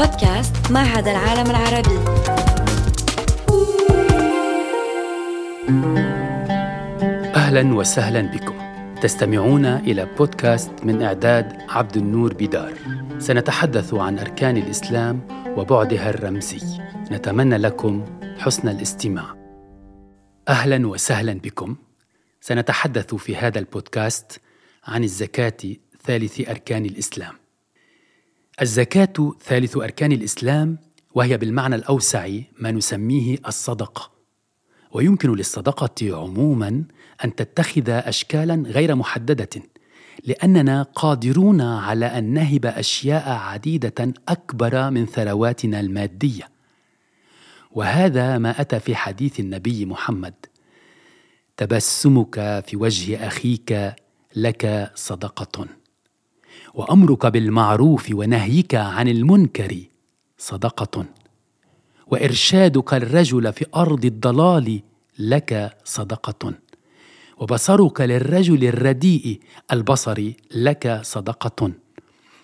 بودكاست معهد العالم العربي. أهلا وسهلا بكم. تستمعون إلى بودكاست من إعداد عبد النور بدار سنتحدث عن أركان الإسلام وبعدها الرمزي. نتمنى لكم حسن الاستماع. أهلا وسهلا بكم. سنتحدث في هذا البودكاست عن الزكاة ثالث أركان الإسلام. الزكاة ثالث أركان الإسلام وهي بالمعنى الأوسع ما نسميه الصدقة ويمكن للصدقة عموما أن تتخذ أشكالا غير محددة لأننا قادرون على أن نهب أشياء عديدة أكبر من ثرواتنا المادية. وهذا ما أتى في حديث النبي محمد تبسمك في وجه أخيك لك صدقة. وأمرك بالمعروف ونهيك عن المنكر صدقة. وإرشادك الرجل في أرض الضلال لك صدقة. وبصرك للرجل الرديء البصر لك صدقة.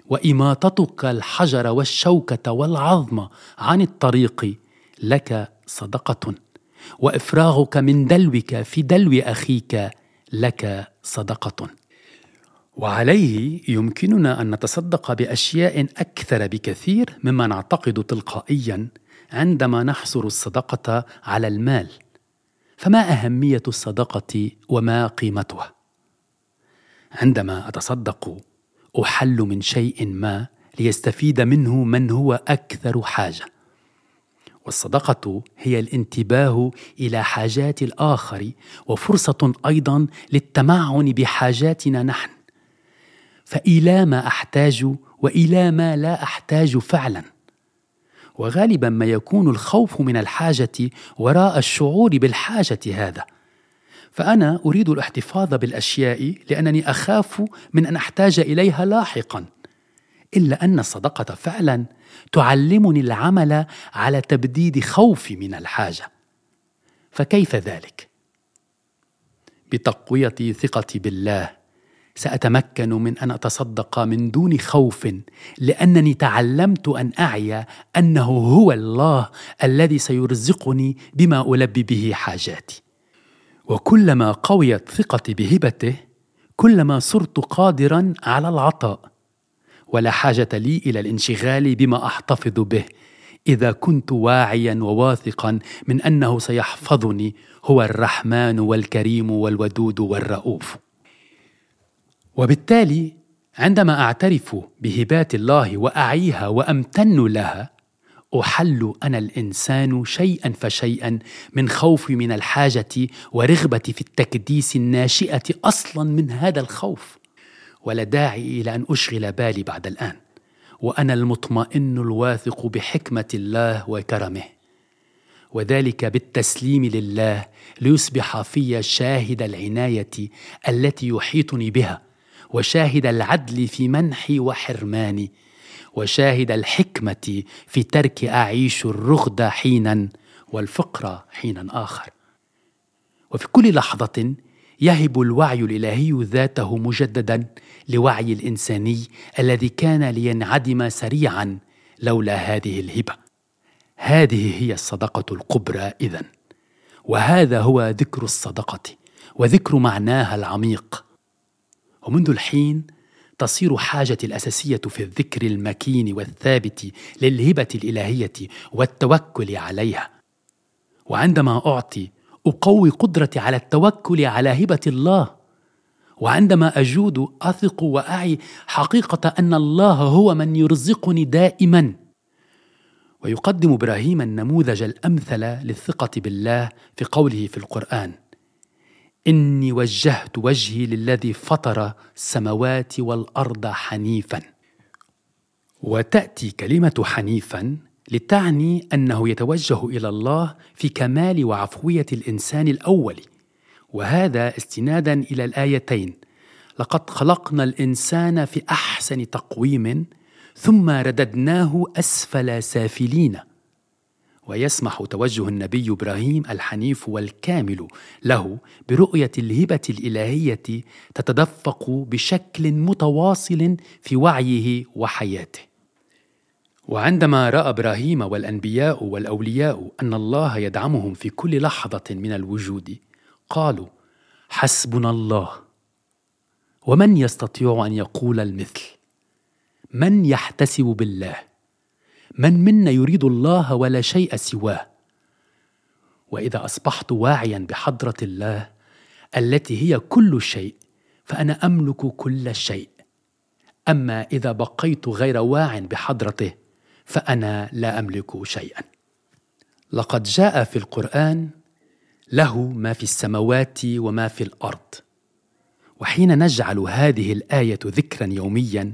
وإماطتك الحجر والشوكة والعظم عن الطريق لك صدقة. وإفراغك من دلوك في دلو أخيك لك صدقة. وعليه يمكننا أن نتصدق بأشياء أكثر بكثير مما نعتقد تلقائيا عندما نحصر الصدقة على المال. فما أهمية الصدقة وما قيمتها؟ عندما أتصدق أحل من شيء ما ليستفيد منه من هو أكثر حاجة. والصدقة هي الانتباه إلى حاجات الآخر وفرصة أيضا للتمعن بحاجاتنا نحن. فإلى ما أحتاج وإلى ما لا أحتاج فعلا. وغالبا ما يكون الخوف من الحاجة وراء الشعور بالحاجة هذا. فأنا أريد الاحتفاظ بالأشياء لأنني أخاف من أن أحتاج إليها لاحقا. إلا أن الصدقة فعلا تعلمني العمل على تبديد خوفي من الحاجة. فكيف ذلك؟ بتقوية ثقتي بالله. سأتمكن من أن أتصدق من دون خوف لأنني تعلمت أن أعي أنه هو الله الذي سيرزقني بما ألبي به حاجاتي. وكلما قويت ثقتي بهبته كلما صرت قادرا على العطاء. ولا حاجة لي إلى الانشغال بما أحتفظ به إذا كنت واعيا وواثقا من أنه سيحفظني هو الرحمن والكريم والودود والرؤوف. وبالتالي عندما أعترف بهبات الله وأعيها وأمتن لها أحل أنا الإنسان شيئا فشيئا من خوفي من الحاجة ورغبتي في التكديس الناشئة أصلا من هذا الخوف. ولا داعي إلى أن أشغل بالي بعد الآن. وأنا المطمئن الواثق بحكمة الله وكرمه. وذلك بالتسليم لله ليصبح في شاهد العناية التي يحيطني بها. وشاهد العدل في منحي وحرماني وشاهد الحكمة في ترك أعيش الرغد حينا والفقر حينا آخر. وفي كل لحظة يهب الوعي الإلهي ذاته مجددا لوعي الإنساني الذي كان لينعدم سريعا لولا هذه الهبة. هذه هي الصدقة الكبرى اذن وهذا هو ذكر الصدقة وذكر معناها العميق. ومنذ الحين تصير حاجتي الأساسية في الذكر المكين والثابت للهبة الإلهية والتوكل عليها. وعندما أعطي أقوي قدرتي على التوكل على هبة الله. وعندما أجود أثق وأعي حقيقة أن الله هو من يرزقني دائما. ويقدم إبراهيم النموذج الأمثل للثقة بالله في قوله في القرآن. إني وجهت وجهي للذي فطر السماوات والأرض حنيفا. وتأتي كلمة حنيفا لتعني أنه يتوجه إلى الله في كمال وعفوية الإنسان الأول. وهذا استنادا إلى الآيتين لقد خلقنا الإنسان في أحسن تقويم ثم رددناه أسفل سافلين. ويسمح توجه النبي إبراهيم الحنيف والكامل له برؤية الهبة الإلهية تتدفق بشكل متواصل في وعيه وحياته. وعندما رأى إبراهيم والأنبياء والأولياء أن الله يدعمهم في كل لحظة من الوجود قالوا حسبنا الله. ومن يستطيع أن يقول المثل؟ من يحتسب بالله؟ من منا يريد الله ولا شيء سواه. وإذا أصبحت واعيا بحضرة الله التي هي كل شيء فأنا أملك كل شيء. أما إذا بقيت غير واع بحضرته فأنا لا أملك شيئا. لقد جاء في القرآن له ما في السماوات وما في الأرض. وحين نجعل هذه الآية ذكرا يوميا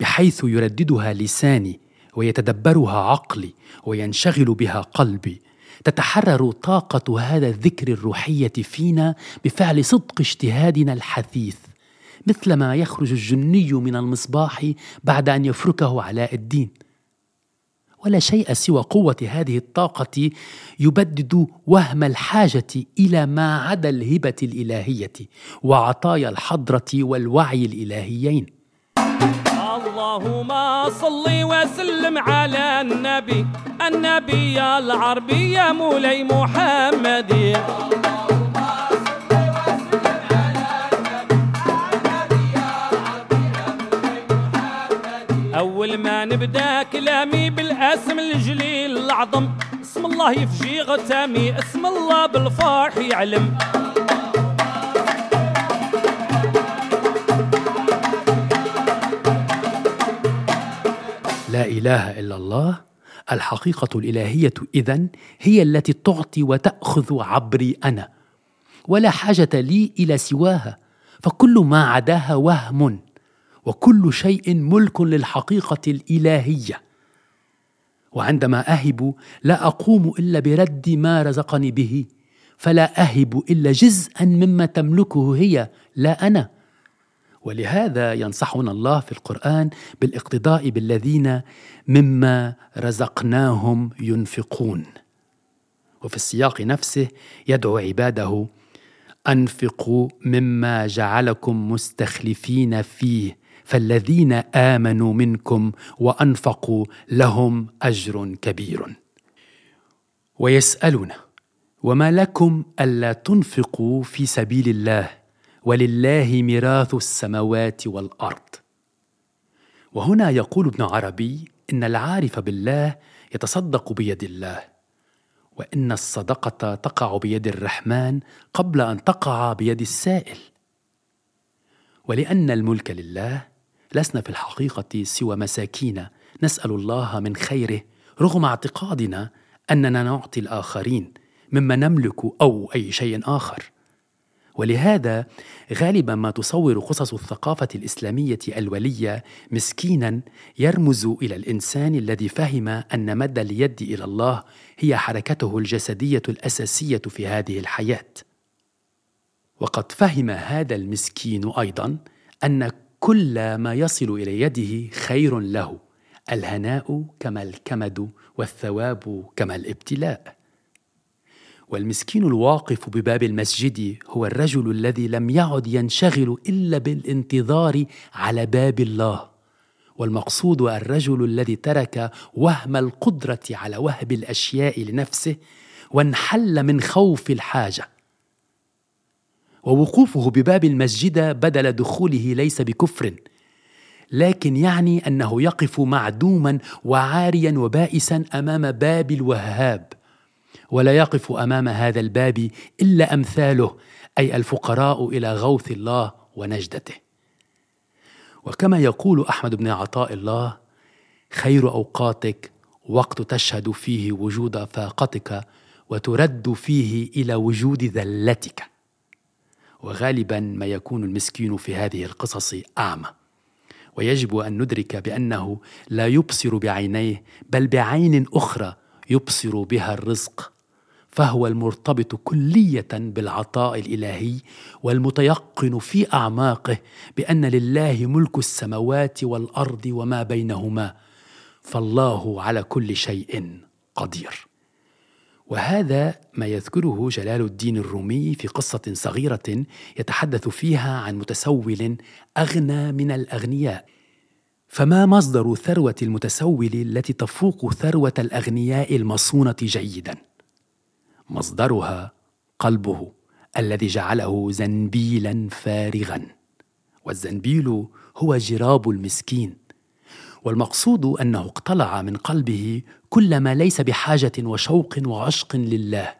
بحيث يرددها لساني ويتدبرها عقلي وينشغل بها قلبي. تتحرر طاقة هذا الذكر الروحية فينا بفعل صدق اجتهادنا الحثيث مثلما يخرج الجني من المصباح بعد أن يفركه علاء الدين. ولا شيء سوى قوة هذه الطاقة يبدد وهم الحاجة إلى ما عدا الهبة الإلهية وعطايا الحضرة والوعي الإلهيين. اللهم صل وسلم على النبي. النبي العربي يا مولاي محمد. أول ما نبدأ كلامي بالاسم الجليل العظم اسم الله يفجي غتامي اسم الله بالفرح يعلم. لا إله إلا الله الحقيقة الإلهية إذن هي التي تعطي وتأخذ عبري أنا. ولا حاجة لي إلى سواها فكل ما عداها وهم وكل شيء ملك للحقيقة الإلهية. وعندما أهب لا أقوم إلا برد ما رزقني به فلا أهب إلا جزءا مما تملكه هي لا أنا. ولهذا ينصحنا الله في القرآن بالاقتداء بالذين مما رزقناهم ينفقون. وفي السياق نفسه يدعو عباده أنفقوا مما جعلكم مستخلفين فيه فالذين آمنوا منكم وأنفقوا لهم أجر كبير. ويسألون وما لكم ألا تنفقوا في سبيل الله؟ ولله ميراث السماوات والأرض. وهنا يقول ابن عربي إن العارف بالله يتصدق بيد الله وإن الصدقة تقع بيد الرحمن قبل أن تقع بيد السائل. ولأن الملك لله لسنا في الحقيقة سوى مساكين نسأل الله من خيره رغم اعتقادنا أننا نعطي الآخرين مما نملك أو أي شيء آخر. ولهذا غالبا ما تصور قصص الثقافة الإسلامية الولية مسكينا يرمز إلى الإنسان الذي فهم أن مد اليد إلى الله هي حركته الجسدية الأساسية في هذه الحياة. وقد فهم هذا المسكين أيضا أن كل ما يصل إلى يده خير له الهناء كما الكمد والثواب كما الابتلاء. والمسكين الواقف بباب المسجد هو الرجل الذي لم يعد ينشغل إلا بالانتظار على باب الله. والمقصود الرجل الذي ترك وهم القدرة على وهب الأشياء لنفسه وانحل من خوف الحاجة. ووقوفه بباب المسجد بدل دخوله ليس بكفر لكن يعني أنه يقف معدوما وعاريا وبائسا أمام باب الوهاب. ولا يقف أمام هذا الباب إلا أمثاله أي الفقراء إلى غوث الله ونجدته. وكما يقول أحمد بن عطاء الله خير أوقاتك وقت تشهد فيه وجود فاقتك وترد فيه إلى وجود ذلتك. وغالبا ما يكون المسكين في هذه القصص أعمى. ويجب أن ندرك بأنه لا يبصر بعينيه بل بعين أخرى يبصر بها الرزق فهو المرتبط كلية بالعطاء الإلهي والمتيقن في أعماقه بأن لله ملك السماوات والأرض وما بينهما فالله على كل شيء قدير وهذا ما يذكره جلال الدين الرومي في قصة صغيرة يتحدث فيها عن متسول أغنى من الأغنياء فما مصدر ثروة المتسول التي تفوق ثروة الأغنياء المصونة جيدا؟ مصدرها قلبه الذي جعله زنبيلا فارغا. والزنبيل هو جراب المسكين. والمقصود أنه اقتلع من قلبه كل ما ليس بحاجة وشوق وعشق لله.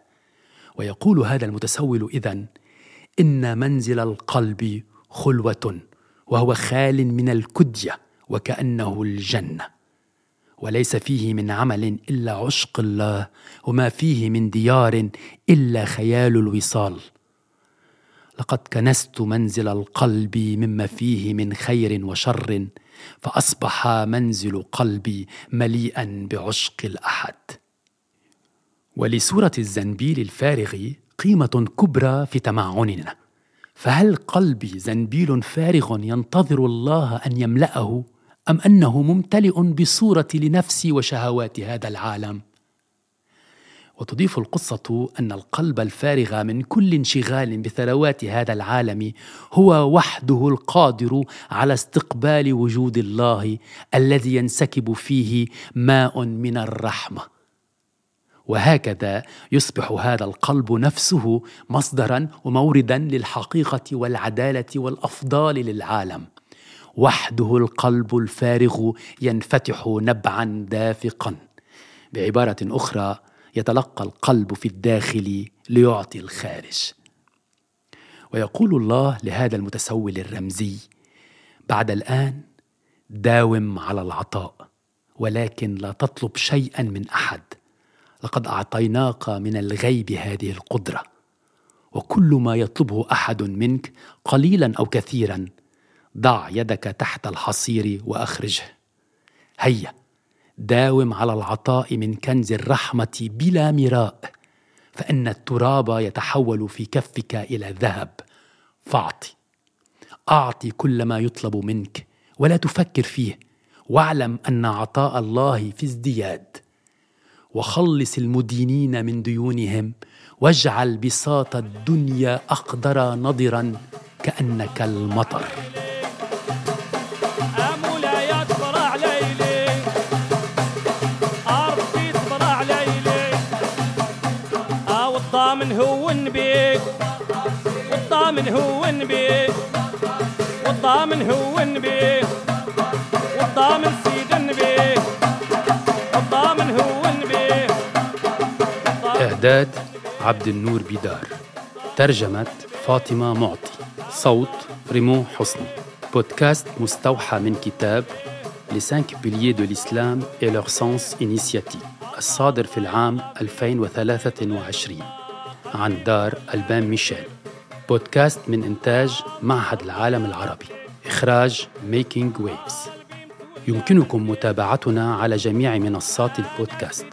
ويقول هذا المتسول إذن إن منزل القلب خلوة وهو خال من الكدية وكأنه الجنة. وليس فيه من عمل إلا عشق الله وما فيه من ديار إلا خيال الوصال. لقد كنست منزل القلب مما فيه من خير وشر فأصبح منزل قلبي مليئا بعشق الأحد. ولسوره الزنبيل الفارغ قيمة كبرى في تمعننا فهل قلبي زنبيل فارغ ينتظر الله أن يملأه أم أنه ممتلئ بصورة لنفسي وشهوات هذا العالم؟ وتضيف القصة أن القلب الفارغ من كل انشغال بثروات هذا العالم هو وحده القادر على استقبال وجود الله الذي ينسكب فيه ماء من الرحمة. وهكذا يصبح هذا القلب نفسه مصدرا وموردا للحقيقة والعدالة والأفضال للعالم. وحده القلب الفارغ ينفتح نبعا دافقا. بعبارة أخرى يتلقى القلب في الداخل ليعطي الخارج. ويقول الله لهذا المتسول الرمزي بعد الآن داوم على العطاء ولكن لا تطلب شيئا من أحد. لقد أعطيناك من الغيب هذه القدرة وكل ما يطلبه أحد منك قليلا أو كثيرا ضع يدك تحت الحصير وأخرجه. هيا! داوم على العطاء من كنز الرحمة بلا مراء فإن التراب يتحول في كفك إلى ذهب. فاعطي. أعطي كل ما يطلب منك ولا تفكر فيه. واعلم أن عطاء الله في ازدياد. وخلص المدينين من ديونهم. واجعل بساط الدنيا أقدر نضرا كأنك المطر. والضامن هو بيك والضامن هو بيك والضامن هو بيك والضامن سيد بيك والضامن هو بيك إعداد عبد النور بيدار. ترجمة فاطمة معطي. صوت ريمو حسني. بودكاست مستوحى من كتاب Les cinq piliers de l'islam et leur sens initiatique. الصادر في العام 2023 عن دار ألبان ميشيل. بودكاست من إنتاج معهد العالم العربي. إخراج Making Waves يمكنكم متابعتنا على جميع منصات البودكاست.